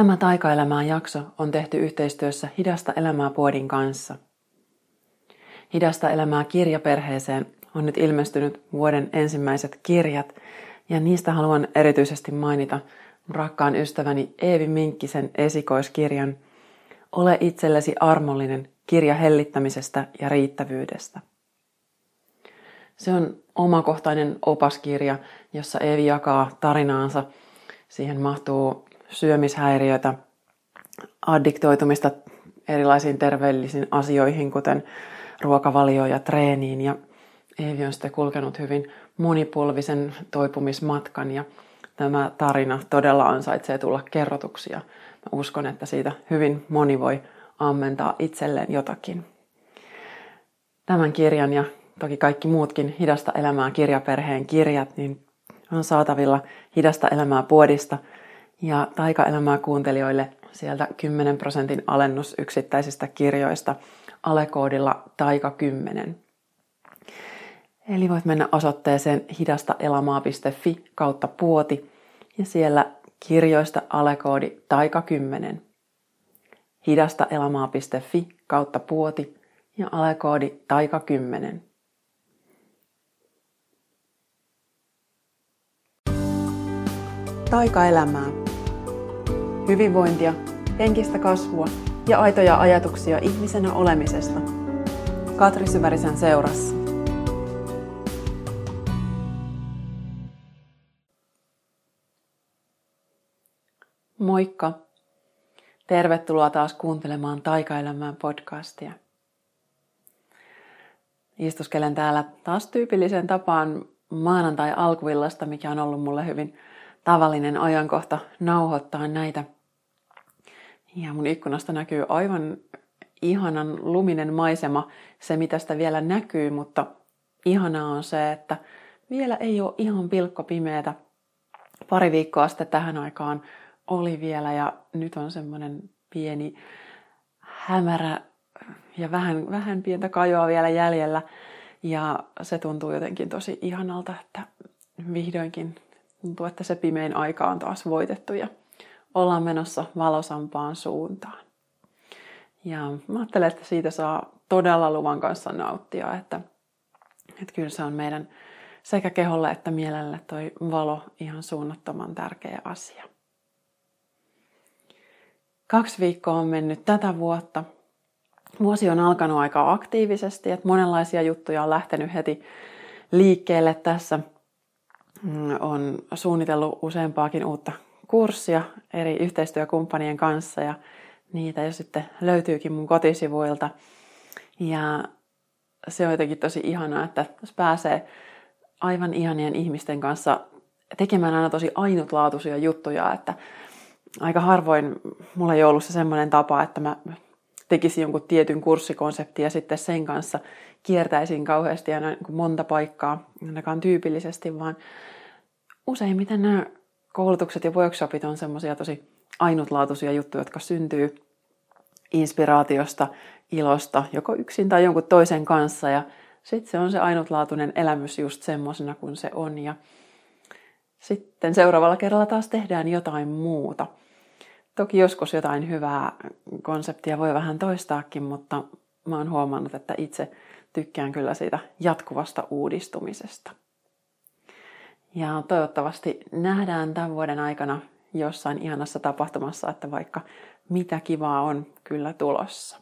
Tämä taikaelämää jakso on tehty yhteistyössä Hidasta elämää puodin kanssa. Hidasta elämää kirjaperheeseen on nyt ilmestynyt vuoden ensimmäiset kirjat, ja niistä haluan erityisesti mainita rakkaan ystäväni Eevi Minkkisen esikoiskirjan Ole itsellesi armollinen kirja hellittämisestä ja riittävyydestä. Se on omakohtainen opaskirja, jossa Eevi jakaa tarinaansa. Siihen mahtuu syömishäiriötä, addiktoitumista erilaisiin terveellisiin asioihin, kuten ruokavalioon ja treeniin. Ja Eevi on sitten kulkenut hyvin monipolvisen toipumismatkan ja tämä tarina todella ansaitsee tulla kerrotuksia. Mä uskon, että siitä hyvin moni voi ammentaa itselleen jotakin. Tämän kirjan ja toki kaikki muutkin Hidasta elämää kirjaperheen kirjat, niin on saatavilla Hidasta elämää puodista ja taikaelämää kuuntelijoille sieltä 10 prosentin alennus yksittäisistä kirjoista alekoodilla taika 10. Eli voit mennä osoitteeseen hidastaelamaa.fi kautta puoti ja siellä kirjoista alekoodi taika 10. Hidastaelamaa.fi kautta puoti ja alekoodi taika 10. Taikaelämää. Hyvinvointia, henkistä kasvua ja aitoja ajatuksia ihmisenä olemisesta. Katri Syvärisen seurassa. Moikka! Tervetuloa taas kuuntelemaan Taikaelämään podcastia. Istuskelen täällä taas tyypilliseen tapaan maanantai-alkuvillasta, mikä on ollut mulle hyvin tavallinen ajankohta nauhoittaa näitä. Ja mun ikkunasta näkyy aivan ihanan luminen maisema, se mitä sitä vielä näkyy, mutta ihanaa on se, että vielä ei ole ihan pilkko pimeätä. Pari viikkoa sitten tähän aikaan oli vielä ja nyt on semmoinen pieni hämärä ja vähän, vähän pientä kajoa vielä jäljellä. Ja se tuntuu jotenkin tosi ihanalta, että vihdoinkin tuntuu, että se pimein aika on taas voitettu ja ollaan menossa valosampaan suuntaan. Ja mä ajattelen, että siitä saa todella luvan kanssa nauttia, että, että kyllä se on meidän sekä keholle että mielelle toi valo ihan suunnattoman tärkeä asia. Kaksi viikkoa on mennyt tätä vuotta. Vuosi on alkanut aika aktiivisesti, että monenlaisia juttuja on lähtenyt heti liikkeelle tässä – Mm, on suunnitellut useampaakin uutta kurssia eri yhteistyökumppanien kanssa ja niitä jo sitten löytyykin mun kotisivuilta. Ja se on jotenkin tosi ihanaa, että jos pääsee aivan ihanien ihmisten kanssa tekemään aina tosi ainutlaatuisia juttuja, että aika harvoin mulla ei ollut se semmoinen tapa, että mä tekisin jonkun tietyn kurssikonseptin ja sitten sen kanssa kiertäisin kauheasti aina niin monta paikkaa, ainakaan tyypillisesti, vaan useimmiten nämä koulutukset ja workshopit on semmoisia tosi ainutlaatuisia juttuja, jotka syntyy inspiraatiosta, ilosta, joko yksin tai jonkun toisen kanssa. Ja sitten se on se ainutlaatuinen elämys just semmoisena kuin se on. Ja sitten seuraavalla kerralla taas tehdään jotain muuta. Toki joskus jotain hyvää konseptia voi vähän toistaakin, mutta mä oon huomannut, että itse tykkään kyllä siitä jatkuvasta uudistumisesta. Ja toivottavasti nähdään tämän vuoden aikana jossain ihanassa tapahtumassa, että vaikka mitä kivaa on kyllä tulossa.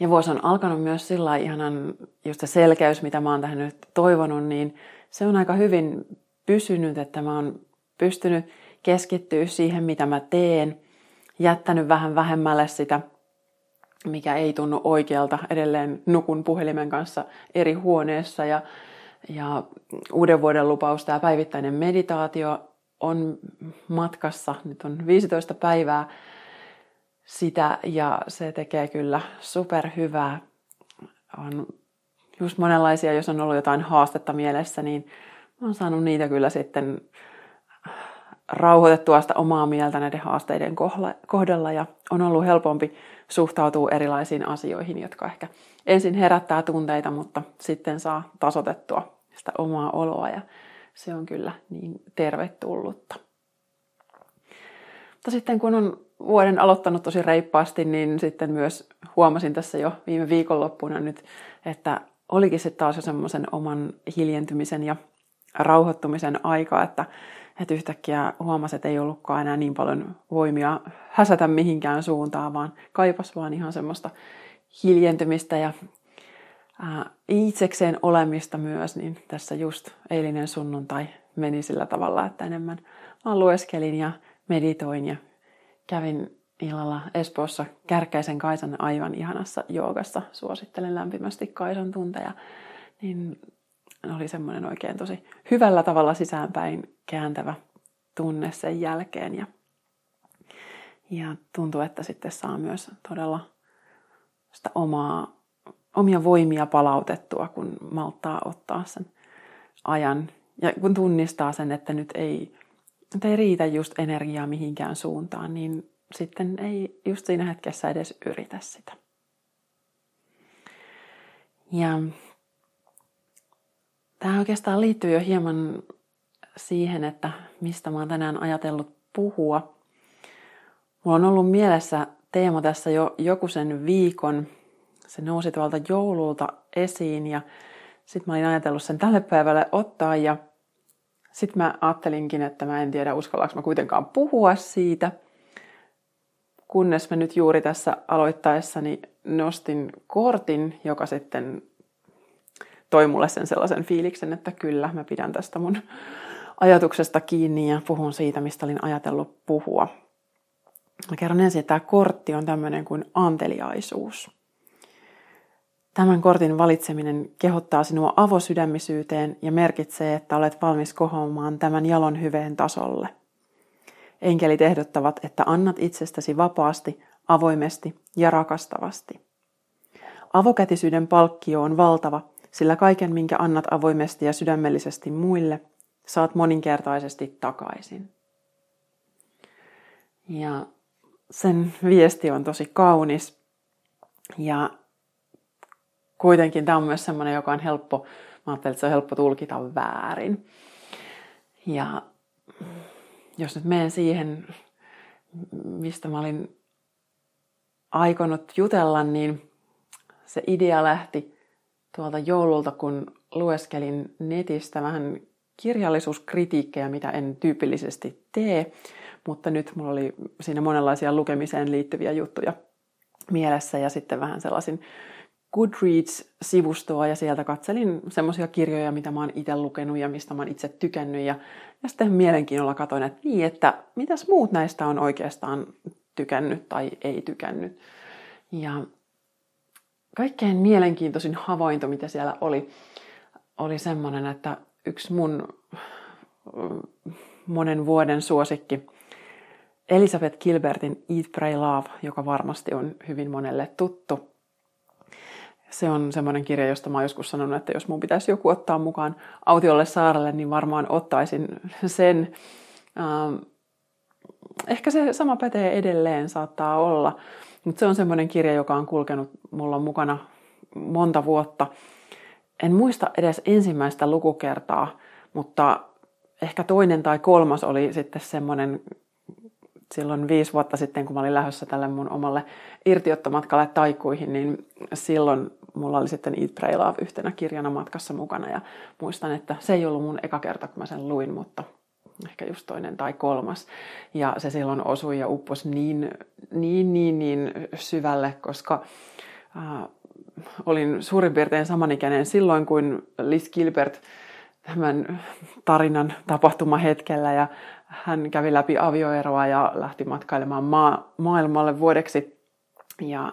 Ja vuosi on alkanut myös sillä ihanan, just se selkeys, mitä mä oon tähän nyt toivonut, niin se on aika hyvin pysynyt, että mä oon pystynyt keskittyä siihen, mitä mä teen, jättänyt vähän vähemmälle sitä, mikä ei tunnu oikealta. Edelleen nukun puhelimen kanssa eri huoneessa ja ja uuden vuoden lupaus, tämä päivittäinen meditaatio on matkassa. Nyt on 15 päivää sitä ja se tekee kyllä hyvää. On just monenlaisia, jos on ollut jotain haastetta mielessä, niin olen saanut niitä kyllä sitten rauhoitettua sitä omaa mieltä näiden haasteiden kohdalla ja on ollut helpompi suhtautua erilaisiin asioihin, jotka ehkä ensin herättää tunteita, mutta sitten saa tasotettua sitä omaa oloa ja se on kyllä niin tervetullutta. Mutta sitten kun on vuoden aloittanut tosi reippaasti, niin sitten myös huomasin tässä jo viime viikonloppuna nyt, että olikin sitten taas jo semmoisen oman hiljentymisen ja rauhoittumisen aika, että, että yhtäkkiä huomasi, että ei ollutkaan enää niin paljon voimia häsätä mihinkään suuntaan, vaan kaipas vaan ihan semmoista hiljentymistä ja ää, itsekseen olemista myös, niin tässä just eilinen sunnuntai meni sillä tavalla, että enemmän vaan lueskelin ja meditoin ja kävin illalla Espoossa Kärkäisen Kaisan aivan ihanassa joogassa. Suosittelen lämpimästi Kaisan tunteja. Niin oli semmoinen oikein tosi hyvällä tavalla sisäänpäin kääntävä tunne sen jälkeen. Ja, ja tuntuu, että sitten saa myös todella sitä omaa, omia voimia palautettua, kun malttaa ottaa sen ajan. Ja kun tunnistaa sen, että nyt ei, nyt ei riitä just energiaa mihinkään suuntaan, niin sitten ei just siinä hetkessä edes yritä sitä. Ja tämä oikeastaan liittyy jo hieman siihen, että mistä mä oon tänään ajatellut puhua. Mulla on ollut mielessä teema tässä jo joku sen viikon. Se nousi tuolta joululta esiin ja sitten mä olin ajatellut sen tälle päivälle ottaa ja sitten mä ajattelinkin, että mä en tiedä uskallaanko mä kuitenkaan puhua siitä – kunnes mä nyt juuri tässä aloittaessani nostin kortin, joka sitten toi mulle sen sellaisen fiiliksen, että kyllä mä pidän tästä mun ajatuksesta kiinni ja puhun siitä, mistä olin ajatellut puhua. Mä kerron ensin, että tämä kortti on tämmöinen kuin anteliaisuus. Tämän kortin valitseminen kehottaa sinua avosydämisyyteen ja merkitsee, että olet valmis kohoamaan tämän jalon hyveen tasolle. Enkelit ehdottavat, että annat itsestäsi vapaasti, avoimesti ja rakastavasti. Avokätisyyden palkkio on valtava, sillä kaiken, minkä annat avoimesti ja sydämellisesti muille, saat moninkertaisesti takaisin. Ja sen viesti on tosi kaunis. Ja kuitenkin tämä on myös sellainen, joka on helppo, mä ajattelin, että se on helppo tulkita väärin. Ja jos nyt menen siihen, mistä mä olin aikonut jutella, niin se idea lähti tuolta joululta, kun lueskelin netistä vähän kirjallisuuskritiikkejä, mitä en tyypillisesti tee, mutta nyt mulla oli siinä monenlaisia lukemiseen liittyviä juttuja mielessä ja sitten vähän sellaisin Goodreads-sivustoa ja sieltä katselin semmoisia kirjoja, mitä mä oon itse lukenut ja mistä mä oon itse tykännyt. Ja, ja sitten mielenkiinnolla katsoin, että niin, että mitäs muut näistä on oikeastaan tykännyt tai ei tykännyt. Ja kaikkein mielenkiintoisin havainto, mitä siellä oli, oli semmoinen, että yksi mun monen vuoden suosikki, Elisabeth Gilbertin Eat, Pray, Love, joka varmasti on hyvin monelle tuttu, se on semmoinen kirja, josta mä oon joskus sanonut, että jos mun pitäisi joku ottaa mukaan autiolle saarelle, niin varmaan ottaisin sen. Ähm, ehkä se sama pätee edelleen, saattaa olla. Mutta se on semmoinen kirja, joka on kulkenut mulla mukana monta vuotta. En muista edes ensimmäistä lukukertaa, mutta ehkä toinen tai kolmas oli sitten semmoinen silloin viisi vuotta sitten, kun mä olin lähdössä tälle mun omalle irtiottomatkalle taikuihin, niin silloin mulla oli sitten Eat, Pray, Love yhtenä kirjana matkassa mukana. Ja muistan, että se ei ollut mun eka kerta, kun mä sen luin, mutta ehkä just toinen tai kolmas. Ja se silloin osui ja upposi niin, niin, niin, niin syvälle, koska äh, olin suurin piirtein samanikäinen silloin, kun Liz Gilbert tämän tarinan tapahtumahetkellä ja hän kävi läpi avioeroa ja lähti matkailemaan maa, maailmalle vuodeksi. Ja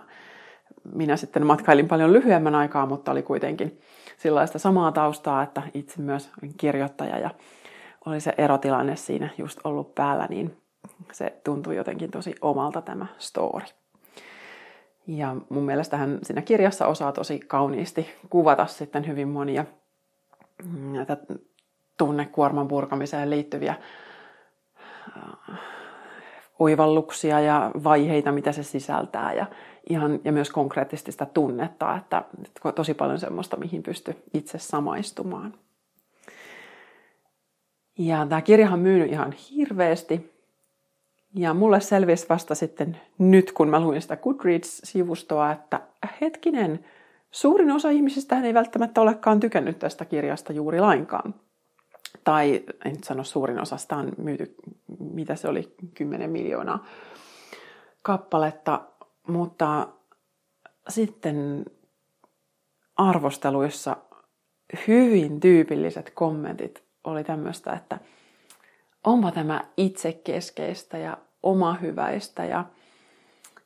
minä sitten matkailin paljon lyhyemmän aikaa, mutta oli kuitenkin sellaista samaa taustaa, että itse myös kirjoittaja ja oli se erotilanne siinä just ollut päällä, niin se tuntui jotenkin tosi omalta tämä story. Ja mun mielestä hän siinä kirjassa osaa tosi kauniisti kuvata sitten hyvin monia näitä tunnekuorman purkamiseen liittyviä oivalluksia ja vaiheita, mitä se sisältää ja, ihan, ja myös konkreettisesti sitä tunnetta, että, että tosi paljon semmoista, mihin pystyy itse samaistumaan. Ja tämä kirjahan myynyt ihan hirveästi Ja mulle selvisi vasta sitten nyt, kun mä luin sitä Goodreads-sivustoa, että hetkinen, suurin osa ihmisistä ei välttämättä olekaan tykännyt tästä kirjasta juuri lainkaan. Tai en nyt sano suurin osa, sitä on myyty, mitä se oli, 10 miljoonaa kappaletta. Mutta sitten arvosteluissa hyvin tyypilliset kommentit oli tämmöistä, että onpa tämä itsekeskeistä ja omahyväistä ja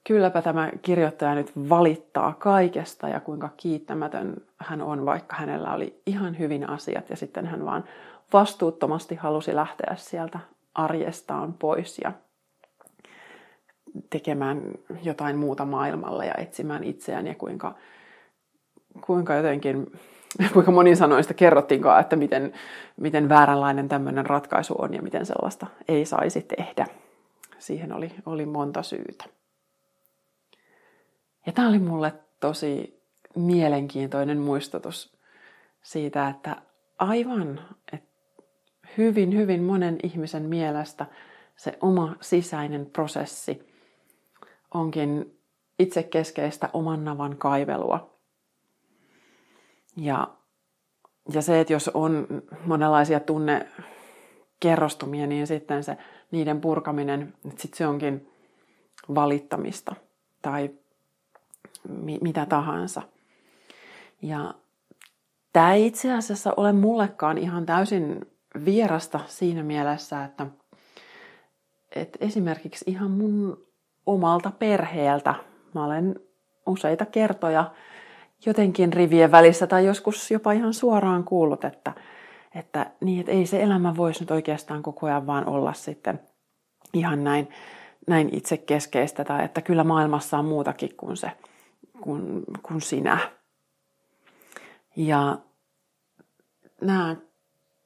kylläpä tämä kirjoittaja nyt valittaa kaikesta ja kuinka kiittämätön hän on, vaikka hänellä oli ihan hyvin asiat ja sitten hän vaan vastuuttomasti halusi lähteä sieltä arjestaan pois ja tekemään jotain muuta maailmalla ja etsimään itseään ja kuinka, kuinka jotenkin, kuinka monin sanoista kerrottiinkaan, että miten, miten vääränlainen tämmöinen ratkaisu on ja miten sellaista ei saisi tehdä. Siihen oli, oli monta syytä. Ja tämä oli mulle tosi mielenkiintoinen muistutus siitä, että aivan, että hyvin, hyvin monen ihmisen mielestä se oma sisäinen prosessi onkin itsekeskeistä oman navan kaivelua. Ja, ja se, että jos on monenlaisia tunnekerrostumia, niin sitten se niiden purkaminen, että sit se onkin valittamista tai mi- mitä tahansa. Ja tämä ei itse asiassa ole mullekaan ihan täysin vierasta siinä mielessä, että, että esimerkiksi ihan mun omalta perheeltä mä olen useita kertoja jotenkin rivien välissä tai joskus jopa ihan suoraan kuullut, että, että, niin, että ei se elämä voisi nyt oikeastaan koko ajan vaan olla sitten ihan näin, näin itsekeskeistä tai että kyllä maailmassa on muutakin kuin se, kuin, kuin sinä. Ja nämä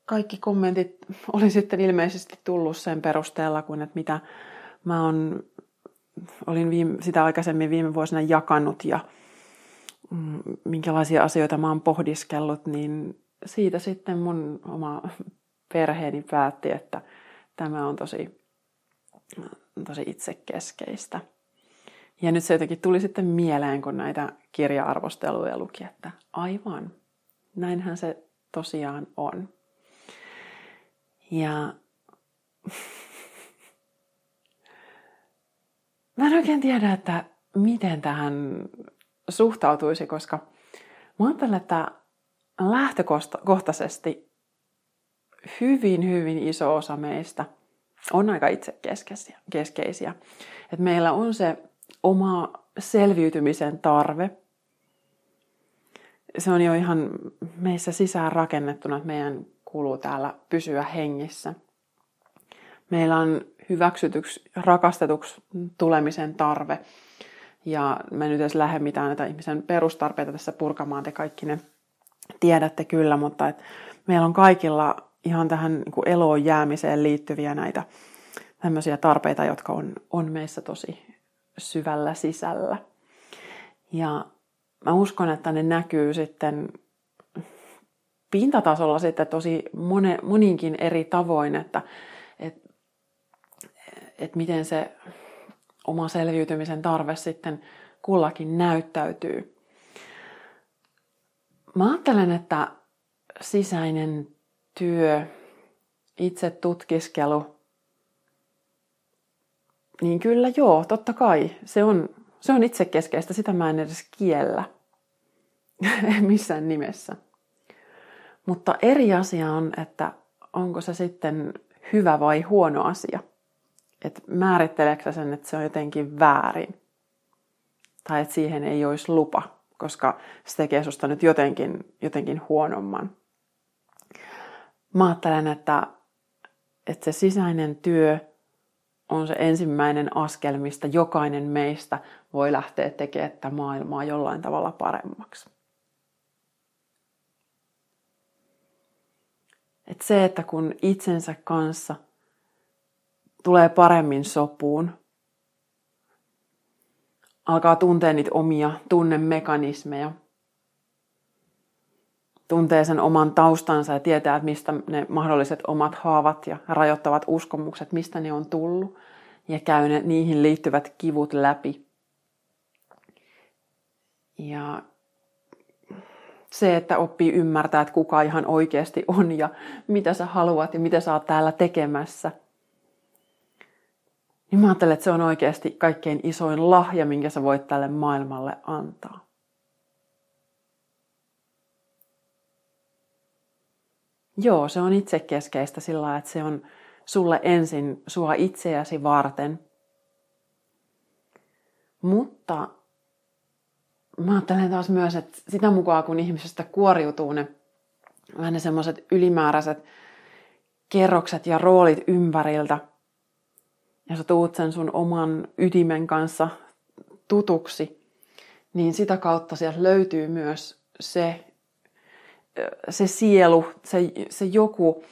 kaikki kommentit oli sitten ilmeisesti tullut sen perusteella, kun että mitä mä on, olin viime, sitä aikaisemmin viime vuosina jakanut ja minkälaisia asioita mä oon pohdiskellut, niin siitä sitten mun oma perheeni päätti, että tämä on tosi, tosi itsekeskeistä. Ja nyt se jotenkin tuli sitten mieleen, kun näitä kirja-arvosteluja luki, että aivan, näinhän se tosiaan on. Ja mä en oikein tiedä, että miten tähän suhtautuisi, koska mä ajattelen, että lähtökohtaisesti hyvin, hyvin iso osa meistä on aika itsekeskeisiä. Että meillä on se oma selviytymisen tarve. Se on jo ihan meissä sisään rakennettuna, että meidän kuuluu täällä pysyä hengissä. Meillä on hyväksytyksi, rakastetuksi tulemisen tarve. Ja mä nyt edes lähde mitään näitä ihmisen perustarpeita tässä purkamaan, te kaikki ne tiedätte kyllä, mutta et meillä on kaikilla ihan tähän niin kuin eloon jäämiseen liittyviä näitä tämmöisiä tarpeita, jotka on, on meissä tosi syvällä sisällä. Ja mä uskon, että ne näkyy sitten pintatasolla sitten tosi mone, moninkin eri tavoin, että et, et miten se oma selviytymisen tarve sitten kullakin näyttäytyy. Mä ajattelen, että sisäinen työ, itse tutkiskelu, niin kyllä joo, totta kai. Se on, se on itsekeskeistä, sitä mä en edes kiellä missään nimessä. Mutta eri asia on, että onko se sitten hyvä vai huono asia. Että määritteleekö sen, että se on jotenkin väärin. Tai että siihen ei olisi lupa, koska se tekee susta nyt jotenkin, jotenkin huonomman. Mä ajattelen, että, että se sisäinen työ on se ensimmäinen askel, mistä jokainen meistä voi lähteä tekemään tätä maailmaa jollain tavalla paremmaksi. Et se, että kun itsensä kanssa tulee paremmin sopuun, alkaa tuntea niitä omia tunnemekanismeja, tuntee sen oman taustansa ja tietää, että mistä ne mahdolliset omat haavat ja rajoittavat uskomukset, mistä ne on tullut. ja käy ne, niihin liittyvät kivut läpi. Ja se, että oppii ymmärtää, että kuka ihan oikeasti on ja mitä sä haluat ja mitä sä oot täällä tekemässä. Niin mä ajattelen, että se on oikeasti kaikkein isoin lahja, minkä sä voit tälle maailmalle antaa. Joo, se on itsekeskeistä sillä että se on sulle ensin sua itseäsi varten. Mutta mä ajattelen taas myös, että sitä mukaan kun ihmisestä kuoriutuu ne vähän ne semmoiset ylimääräiset kerrokset ja roolit ympäriltä, ja sä tuut sen sun oman ydimen kanssa tutuksi, niin sitä kautta sieltä löytyy myös se, se sielu, se, se joku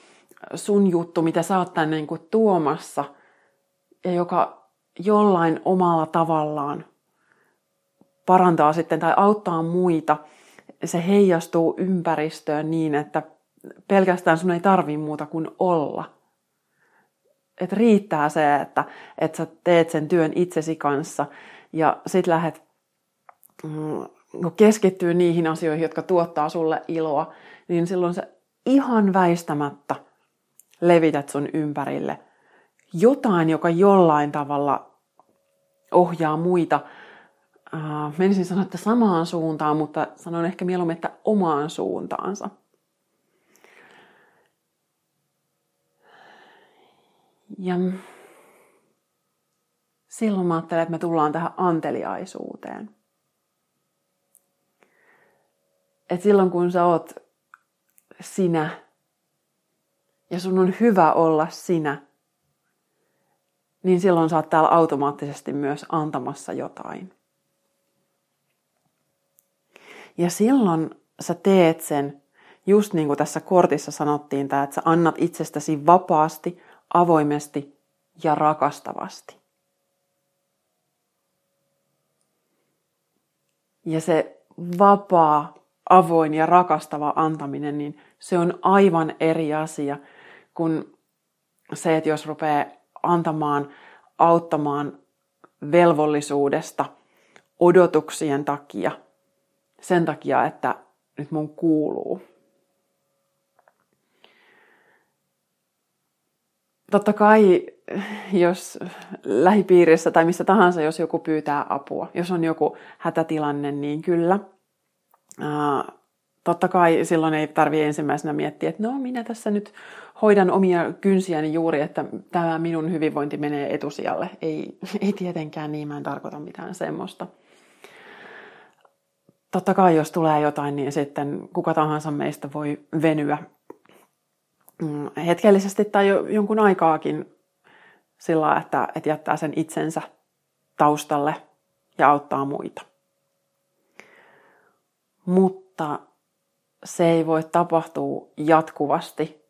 sun juttu, mitä sä oot tänne niin kuin tuomassa, ja joka jollain omalla tavallaan parantaa sitten tai auttaa muita, se heijastuu ympäristöön niin, että pelkästään sun ei tarvii muuta kuin olla. Et riittää se, että, että sä teet sen työn itsesi kanssa ja sit lähdet mm, keskittyy niihin asioihin, jotka tuottaa sulle iloa, niin silloin se ihan väistämättä levität sun ympärille jotain, joka jollain tavalla ohjaa muita äh, menisin sanoa, että samaan suuntaan, mutta sanon ehkä mieluummin, että omaan suuntaansa. Ja silloin mä ajattelen, että me tullaan tähän anteliaisuuteen. Et silloin kun sä oot sinä ja sun on hyvä olla sinä, niin silloin sä oot täällä automaattisesti myös antamassa jotain. Ja silloin sä teet sen, just niin kuin tässä kortissa sanottiin, että sä annat itsestäsi vapaasti, avoimesti ja rakastavasti. Ja se vapaa, avoin ja rakastava antaminen, niin se on aivan eri asia kuin se, että jos rupeaa antamaan, auttamaan velvollisuudesta, odotuksien takia – sen takia, että nyt mun kuuluu. Totta kai, jos lähipiirissä tai missä tahansa, jos joku pyytää apua, jos on joku hätätilanne, niin kyllä. totta kai silloin ei tarvitse ensimmäisenä miettiä, että no minä tässä nyt hoidan omia kynsiäni juuri, että tämä minun hyvinvointi menee etusijalle. Ei, ei tietenkään niin, mä en tarkoita mitään semmoista totta kai jos tulee jotain, niin sitten kuka tahansa meistä voi venyä hetkellisesti tai jonkun aikaakin sillä, että, että jättää sen itsensä taustalle ja auttaa muita. Mutta se ei voi tapahtua jatkuvasti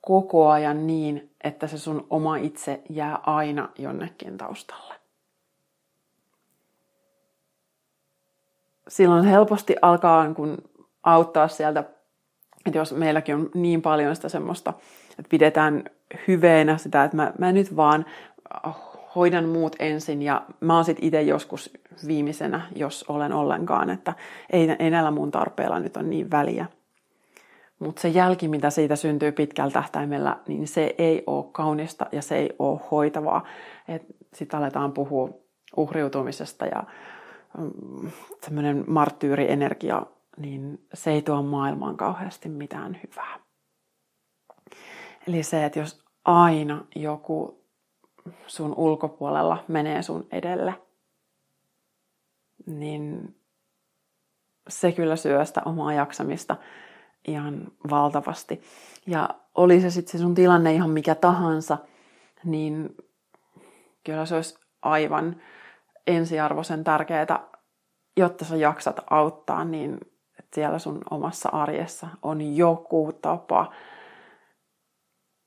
koko ajan niin, että se sun oma itse jää aina jonnekin taustalle. silloin helposti alkaa kun auttaa sieltä, että jos meilläkin on niin paljon sitä semmoista, että pidetään hyveenä sitä, että mä, mä nyt vaan hoidan muut ensin ja mä oon sitten itse joskus viimeisenä, jos olen ollenkaan, että ei, ei näillä mun tarpeilla nyt on niin väliä. Mutta se jälki, mitä siitä syntyy pitkällä tähtäimellä, niin se ei ole kaunista ja se ei ole hoitavaa. Sitten aletaan puhua uhriutumisesta ja tämmöinen marttyyrienergia, niin se ei tuo maailmaan kauheasti mitään hyvää. Eli se, että jos aina joku sun ulkopuolella menee sun edelle, niin se kyllä syö sitä omaa jaksamista ihan valtavasti. Ja oli se sitten se sun tilanne ihan mikä tahansa, niin kyllä se olisi aivan ensiarvoisen tärkeää, jotta sä jaksat auttaa, niin että siellä sun omassa arjessa on joku tapa,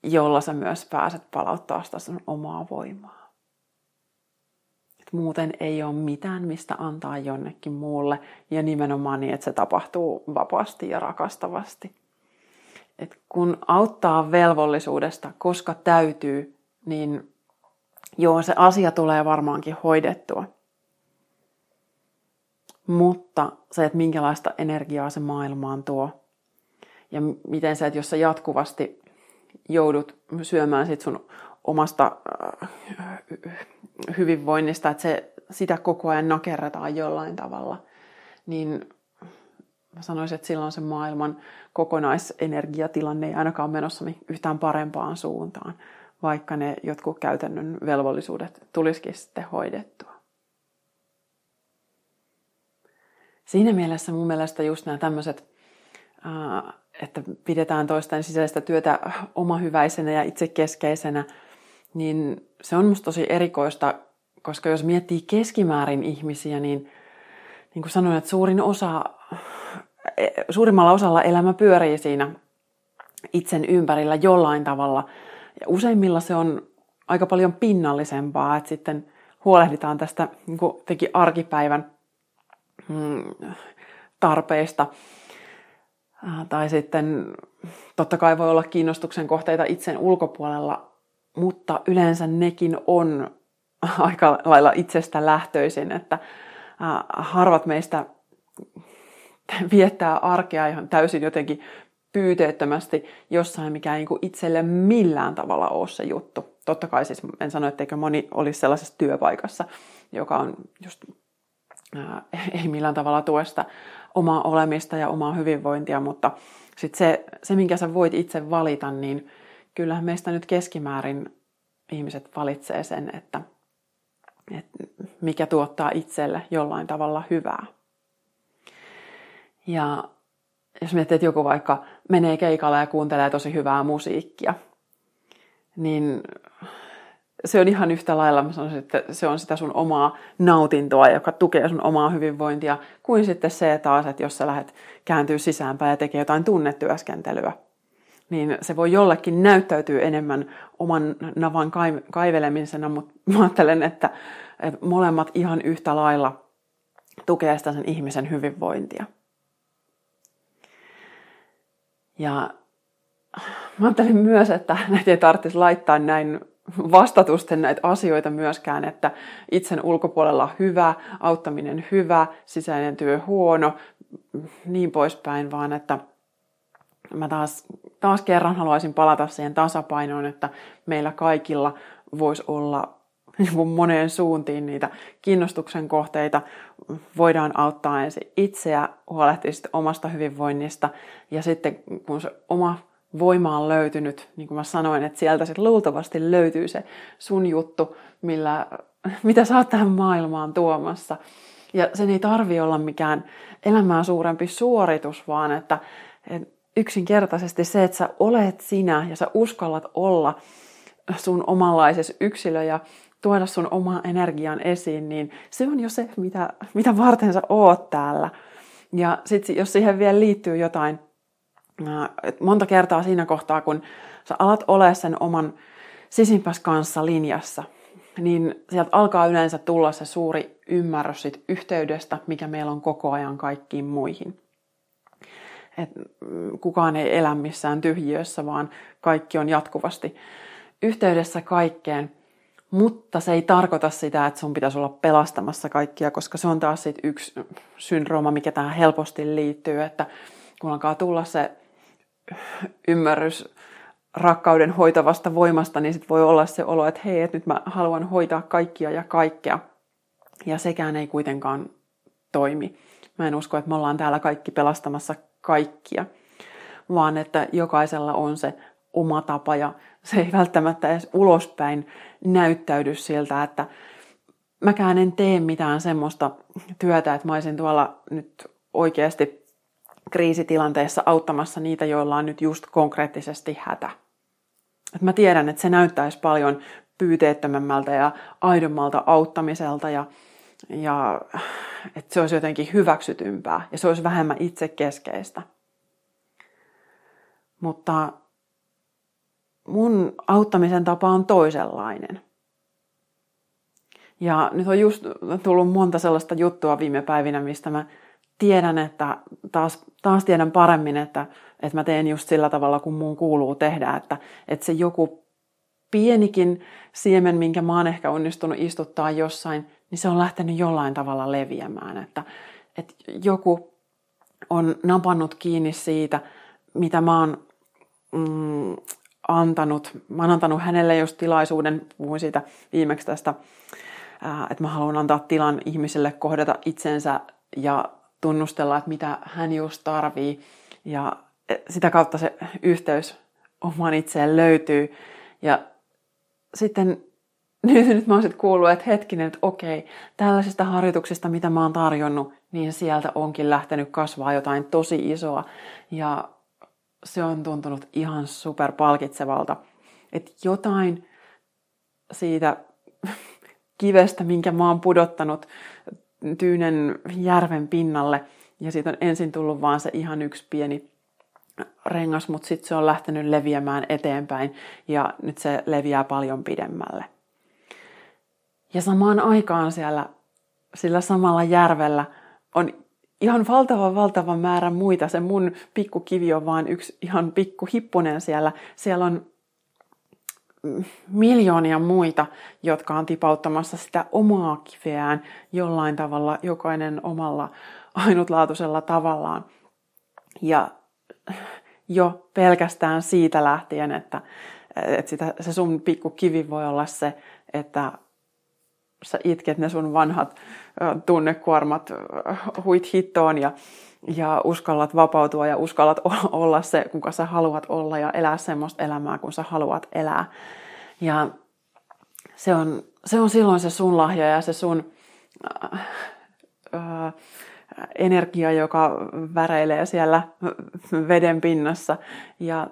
jolla sä myös pääset palauttaa sitä sun omaa voimaa. Et muuten ei ole mitään, mistä antaa jonnekin muulle, ja nimenomaan niin, että se tapahtuu vapaasti ja rakastavasti. Et kun auttaa velvollisuudesta, koska täytyy, niin joo, se asia tulee varmaankin hoidettua. Mutta se, että minkälaista energiaa se maailmaan tuo, ja miten se, että jos sä jatkuvasti joudut syömään sit sun omasta äh, hyvinvoinnista, että se, sitä koko ajan nakerretaan jollain tavalla, niin mä sanoisin, että silloin se maailman kokonaisenergiatilanne ei ainakaan menossa yhtään parempaan suuntaan, vaikka ne jotkut käytännön velvollisuudet tulisikin sitten hoidettua. Siinä mielessä mun mielestä just nämä tämmöiset, että pidetään toisten sisäistä työtä omahyväisenä ja itsekeskeisenä, niin se on musta tosi erikoista, koska jos miettii keskimäärin ihmisiä, niin niin kuin sanoin, että suurin osa, e, suurimmalla osalla elämä pyörii siinä itsen ympärillä jollain tavalla. Ja useimmilla se on aika paljon pinnallisempaa, että sitten huolehditaan tästä niin kuin teki arkipäivän tarpeista. Tai sitten totta kai voi olla kiinnostuksen kohteita itsen ulkopuolella, mutta yleensä nekin on aika lailla itsestä lähtöisin, että harvat meistä viettää arkea ihan täysin jotenkin pyyteettömästi jossain, mikä ei niin itselle millään tavalla ole se juttu. Totta kai siis en sano, etteikö moni olisi sellaisessa työpaikassa, joka on just ei millään tavalla tuesta omaa olemista ja omaa hyvinvointia, mutta sitten se, se, minkä sä voit itse valita, niin kyllähän meistä nyt keskimäärin ihmiset valitsee sen, että, että mikä tuottaa itselle jollain tavalla hyvää. Ja jos miettii, että joku vaikka menee keikalle ja kuuntelee tosi hyvää musiikkia, niin se on ihan yhtä lailla, mä sanoisin, että se on sitä sun omaa nautintoa, joka tukee sun omaa hyvinvointia, kuin sitten se taas, että jos sä lähdet kääntyä sisäänpäin ja tekee jotain tunnetyöskentelyä, niin se voi jollekin näyttäytyä enemmän oman navan kaivelemisena, mutta mä ajattelen, että, että molemmat ihan yhtä lailla tukee sitä sen ihmisen hyvinvointia. Ja mä ajattelin myös, että näitä ei tarvitsisi laittaa näin vastatusten näitä asioita myöskään, että itsen ulkopuolella hyvä, auttaminen hyvä, sisäinen työ huono, niin poispäin, vaan että mä taas, taas kerran haluaisin palata siihen tasapainoon, että meillä kaikilla voisi olla niin moneen suuntiin niitä kiinnostuksen kohteita. Voidaan auttaa ensin itseä, huolehtia omasta hyvinvoinnista ja sitten kun se oma voima on löytynyt, niin kuin mä sanoin, että sieltä sitten luultavasti löytyy se sun juttu, millä, mitä sä oot tähän maailmaan tuomassa. Ja sen ei tarvi olla mikään elämää suurempi suoritus, vaan että, että yksinkertaisesti se, että sä olet sinä ja sä uskallat olla sun omanlaisessa yksilö ja tuoda sun oma energian esiin, niin se on jo se, mitä, mitä varten sä oot täällä. Ja sitten jos siihen vielä liittyy jotain, monta kertaa siinä kohtaa, kun sä alat ole sen oman sisimpäs kanssa linjassa, niin sieltä alkaa yleensä tulla se suuri ymmärrys siitä yhteydestä, mikä meillä on koko ajan kaikkiin muihin. Et mm, kukaan ei elä missään tyhjiössä, vaan kaikki on jatkuvasti yhteydessä kaikkeen. Mutta se ei tarkoita sitä, että sun pitäisi olla pelastamassa kaikkia, koska se on taas sit yksi syndrooma, mikä tähän helposti liittyy, että kun alkaa tulla se ymmärrys rakkauden hoitavasta voimasta, niin sit voi olla se olo, että hei, että nyt mä haluan hoitaa kaikkia ja kaikkea. Ja sekään ei kuitenkaan toimi. Mä en usko, että me ollaan täällä kaikki pelastamassa kaikkia, vaan että jokaisella on se oma tapa ja se ei välttämättä edes ulospäin näyttäydy siltä, että mäkään en tee mitään semmoista työtä, että mä olisin tuolla nyt oikeasti kriisitilanteessa auttamassa niitä, joilla on nyt just konkreettisesti hätä. Et mä tiedän, että se näyttäisi paljon pyyteettömämmältä ja aidommalta auttamiselta ja, ja että se olisi jotenkin hyväksytympää ja se olisi vähemmän itsekeskeistä. Mutta mun auttamisen tapa on toisenlainen. Ja nyt on just tullut monta sellaista juttua viime päivinä, mistä mä tiedän, että taas, taas tiedän paremmin, että, että mä teen just sillä tavalla, kun mun kuuluu tehdä, että, että se joku pienikin siemen, minkä mä oon ehkä onnistunut istuttaa jossain, niin se on lähtenyt jollain tavalla leviämään. Että, että joku on napannut kiinni siitä, mitä mä oon mm, antanut. Mä oon antanut hänelle just tilaisuuden, puhuin siitä viimeksi tästä, että mä haluan antaa tilan ihmiselle kohdata itsensä ja tunnustella, että mitä hän just tarvii. Ja e, sitä kautta se yhteys omaan itseen löytyy. Ja sitten nyt, nyt mä oon sitten kuullut, että hetkinen, että okei, tällaisista harjoituksista, mitä mä oon tarjonnut, niin sieltä onkin lähtenyt kasvaa jotain tosi isoa. Ja se on tuntunut ihan super palkitsevalta. Että jotain siitä kivestä, minkä mä oon pudottanut Tyynen järven pinnalle, ja siitä on ensin tullut vaan se ihan yksi pieni rengas, mutta sitten se on lähtenyt leviämään eteenpäin, ja nyt se leviää paljon pidemmälle. Ja samaan aikaan siellä sillä samalla järvellä on ihan valtava, valtava määrä muita. Se mun pikkukivi on vaan yksi ihan pikku hippunen siellä. Siellä on miljoonia muita, jotka on tipauttamassa sitä omaa kiveään jollain tavalla, jokainen omalla ainutlaatuisella tavallaan. Ja jo pelkästään siitä lähtien, että, että sitä, se sun pikkukivi voi olla se, että sä itket ne sun vanhat tunnekuormat huit hittoon ja, ja uskallat vapautua ja uskallat olla se, kuka sä haluat olla ja elää semmoista elämää, kun sä haluat elää. Ja se on, se on silloin se sun lahja ja se sun äh, äh, energia, joka väreilee siellä veden pinnassa. Ja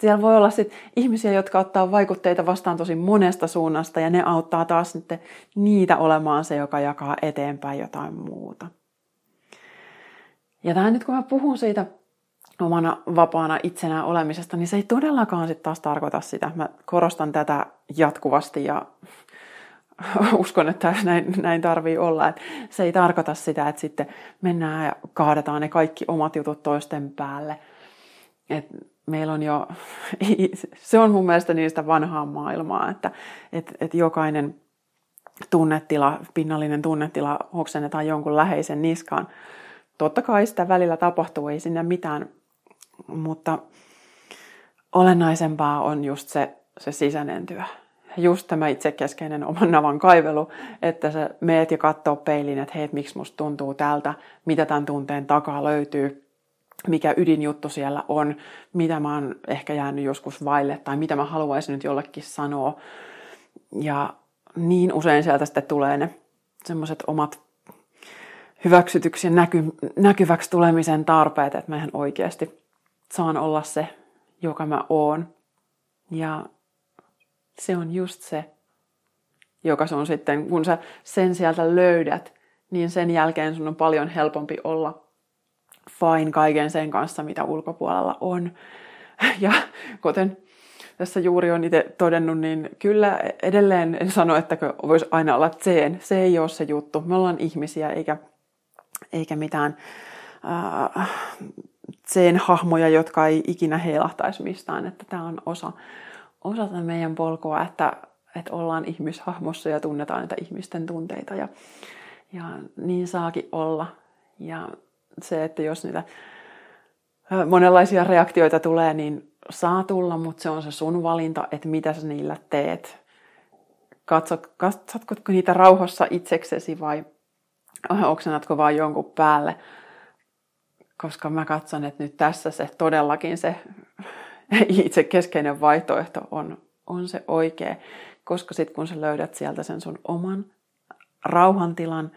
siellä voi olla sit ihmisiä, jotka ottaa vaikutteita vastaan tosi monesta suunnasta ja ne auttaa taas niitä olemaan se, joka jakaa eteenpäin jotain muuta. Ja tämä nyt kun mä puhun siitä omana vapaana itsenä olemisesta, niin se ei todellakaan sitten taas tarkoita sitä. Mä korostan tätä jatkuvasti ja uskon, että näin, näin tarvii olla. Että se ei tarkoita sitä, että sitten mennään ja kaadetaan ne kaikki omat jutut toisten päälle. Et meillä on jo, se on mun mielestä niistä vanhaa maailmaa, että et, et jokainen tunnetila, pinnallinen tunnetila oksennetaan jonkun läheisen niskaan. Totta kai sitä välillä tapahtuu, ei sinne mitään, mutta olennaisempaa on just se, se sisäinen työ. Just tämä itsekeskeinen oman navan kaivelu, että sä meet ja katsoo peiliin, että hei, miksi musta tuntuu tältä, mitä tämän tunteen takaa löytyy, mikä ydinjuttu siellä on, mitä mä oon ehkä jäänyt joskus vaille tai mitä mä haluaisin nyt jollekin sanoa. Ja niin usein sieltä sitten tulee ne semmoiset omat hyväksytyksi ja näky, näkyväksi tulemisen tarpeet, että mä ihan oikeasti saan olla se, joka mä oon. Ja se on just se, joka sun sitten, kun sä sen sieltä löydät, niin sen jälkeen sun on paljon helpompi olla fine kaiken sen kanssa, mitä ulkopuolella on. Ja kuten tässä juuri on itse todennut, niin kyllä edelleen en sano, että voisi aina olla tseen. Se ei ole se juttu. Me ollaan ihmisiä eikä, eikä mitään äh, tseen hahmoja, jotka ei ikinä heilahtaisi mistään. Että tämä on osa, osa meidän polkua, että, että ollaan ihmishahmossa ja tunnetaan niitä ihmisten tunteita. Ja, ja niin saakin olla. Ja se, että jos niitä monenlaisia reaktioita tulee, niin saa tulla, mutta se on se sun valinta, että mitä sä niillä teet. Katsot, katsotko niitä rauhassa itseksesi vai oksennatko vaan jonkun päälle? Koska mä katson, että nyt tässä se todellakin se itse keskeinen vaihtoehto on, on se oikea. Koska sitten kun sä löydät sieltä sen sun oman rauhantilan,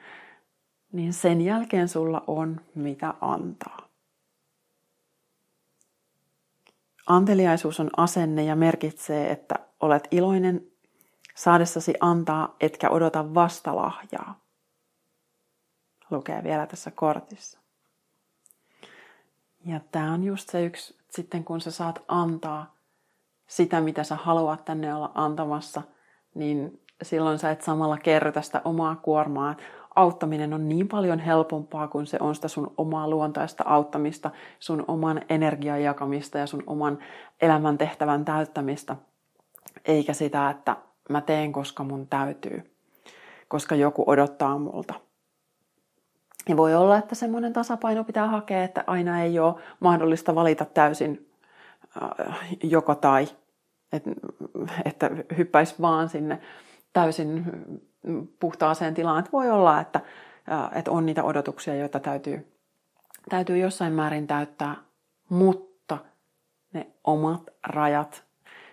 niin sen jälkeen sulla on mitä antaa. Anteliaisuus on asenne ja merkitsee, että olet iloinen saadessasi antaa, etkä odota vastalahjaa. Lukee vielä tässä kortissa. Ja tämä on just se yksi, sitten kun sä saat antaa sitä, mitä sä haluat tänne olla antamassa, niin silloin sä et samalla kerrota sitä omaa kuormaa, auttaminen on niin paljon helpompaa, kun se on sitä sun omaa luontaista auttamista, sun oman energian jakamista ja sun oman elämäntehtävän täyttämistä. eikä sitä, että mä teen, koska mun täytyy, koska joku odottaa multa. Ja voi olla, että semmoinen tasapaino pitää hakea, että aina ei ole mahdollista valita täysin äh, joko tai, että, hyppäisi vaan sinne täysin puhtaaseen tilaan. Että voi olla, että, äh, että on niitä odotuksia, joita täytyy, täytyy jossain määrin täyttää, mutta ne omat rajat,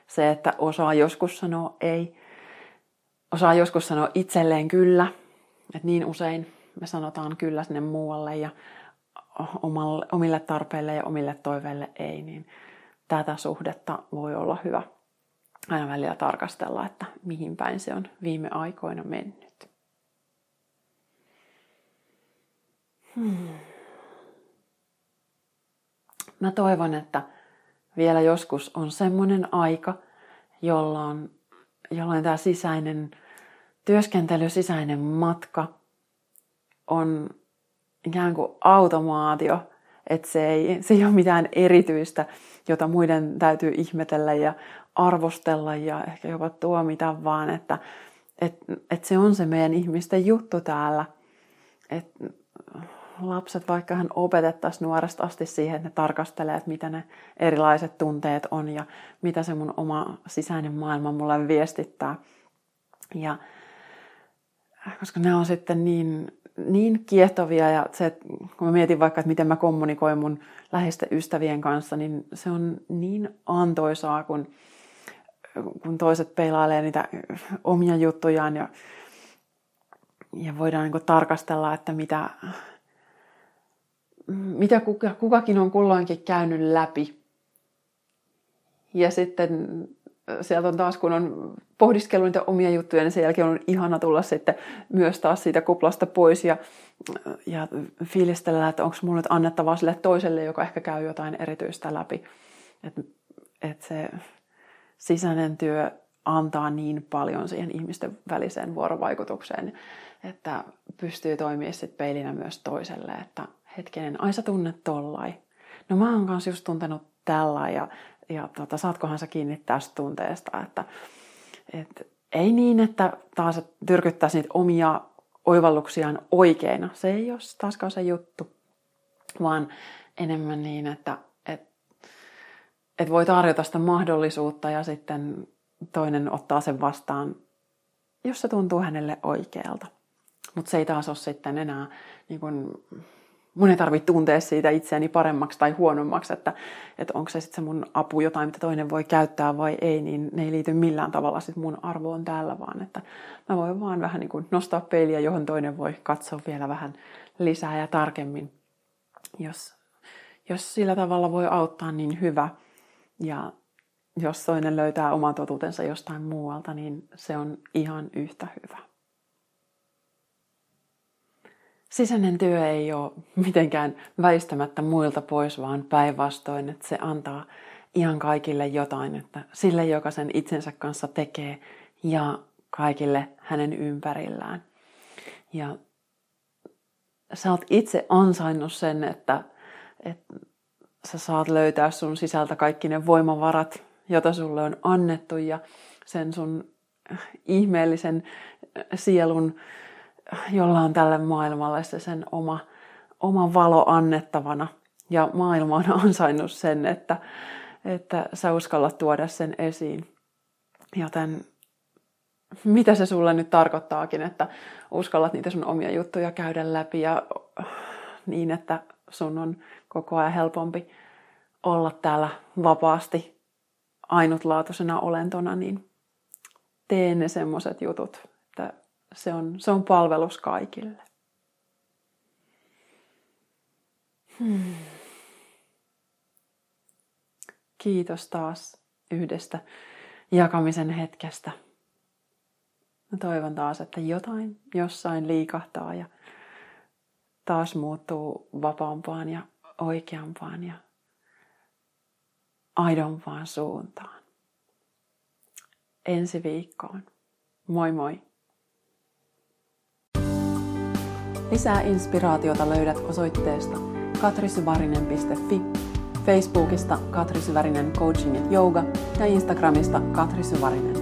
se, että osaa joskus sanoa ei, osaa joskus sanoa itselleen kyllä, että niin usein me sanotaan kyllä sinne muualle ja omalle, omille tarpeille ja omille toiveille ei, niin tätä suhdetta voi olla hyvä aina välillä tarkastella, että mihin päin se on viime aikoina mennyt. Hmm. Mä toivon, että vielä joskus on semmoinen aika, jolloin, jolloin tämä sisäinen työskentely, sisäinen matka on ikään kuin automaatio, että se ei, se ei ole mitään erityistä, jota muiden täytyy ihmetellä ja arvostella ja ehkä jopa tuomita, vaan että et, et se on se meidän ihmisten juttu täällä. Että lapset, vaikka hän opetettaisiin nuoresta asti siihen, että ne tarkastelee, että mitä ne erilaiset tunteet on ja mitä se mun oma sisäinen maailma mulle viestittää. Ja koska ne on sitten niin, niin kiehtovia ja se, että kun mä mietin vaikka, että miten mä kommunikoin mun läheisten ystävien kanssa, niin se on niin antoisaa, kun, kun toiset peilailee niitä omia juttujaan ja, ja voidaan niin tarkastella, että mitä, mitä kukakin on kulloinkin käynyt läpi. Ja sitten sieltä on taas, kun on pohdiskellut niitä omia juttuja, niin sen jälkeen on ihana tulla sitten myös taas siitä kuplasta pois ja, ja fiilistellä, että onko mulle nyt annettavaa sille toiselle, joka ehkä käy jotain erityistä läpi. Että et se sisäinen työ antaa niin paljon siihen ihmisten väliseen vuorovaikutukseen, että pystyy toimimaan sitten peilinä myös toiselle, että hetkinen, ai sä tunnet tollai. No mä oon kanssa just tuntenut tällä ja, ja tota, saatkohan sä kiinni tästä tunteesta, että et, ei niin, että taas tyrkyttäisi niitä omia oivalluksiaan oikeina. Se ei ole taaskaan se juttu, vaan enemmän niin, että et, et voi tarjota sitä mahdollisuutta ja sitten toinen ottaa sen vastaan, jos se tuntuu hänelle oikealta. Mutta se ei taas ole sitten enää niin kun, mun ei tarvitse tuntea siitä itseäni paremmaksi tai huonommaksi, että, että onko se sitten se mun apu jotain, mitä toinen voi käyttää vai ei, niin ne ei liity millään tavalla sit mun arvoon täällä, vaan että mä voin vaan vähän niin kuin nostaa peiliä, johon toinen voi katsoa vielä vähän lisää ja tarkemmin. Jos, jos sillä tavalla voi auttaa, niin hyvä. Ja jos toinen löytää oman totuutensa jostain muualta, niin se on ihan yhtä hyvä. Sisäinen työ ei ole mitenkään väistämättä muilta pois, vaan päinvastoin, että se antaa ihan kaikille jotain, että sille, joka sen itsensä kanssa tekee ja kaikille hänen ympärillään. Ja sä oot itse ansainnut sen, että, että sä saat löytää sun sisältä kaikki ne voimavarat, joita sulle on annettu ja sen sun ihmeellisen sielun jolla on tälle maailmalle se sen oma, oma valo annettavana. Ja maailma on ansainnut sen, että, että sä uskallat tuoda sen esiin. Joten mitä se sulle nyt tarkoittaakin, että uskallat niitä sun omia juttuja käydä läpi ja niin, että sun on koko ajan helpompi olla täällä vapaasti ainutlaatuisena olentona, niin tee ne semmoiset jutut, se on, se on palvelus kaikille. Hmm. Kiitos taas yhdestä jakamisen hetkestä. Mä toivon taas, että jotain jossain liikahtaa ja taas muuttuu vapaampaan ja oikeampaan ja aidompaan suuntaan. Ensi viikkoon. Moi moi! Lisää inspiraatiota löydät osoitteesta katrisyvarinen.fi Facebookista Katri Syvärinen Coaching Yoga ja Instagramista Katri Syvärinen.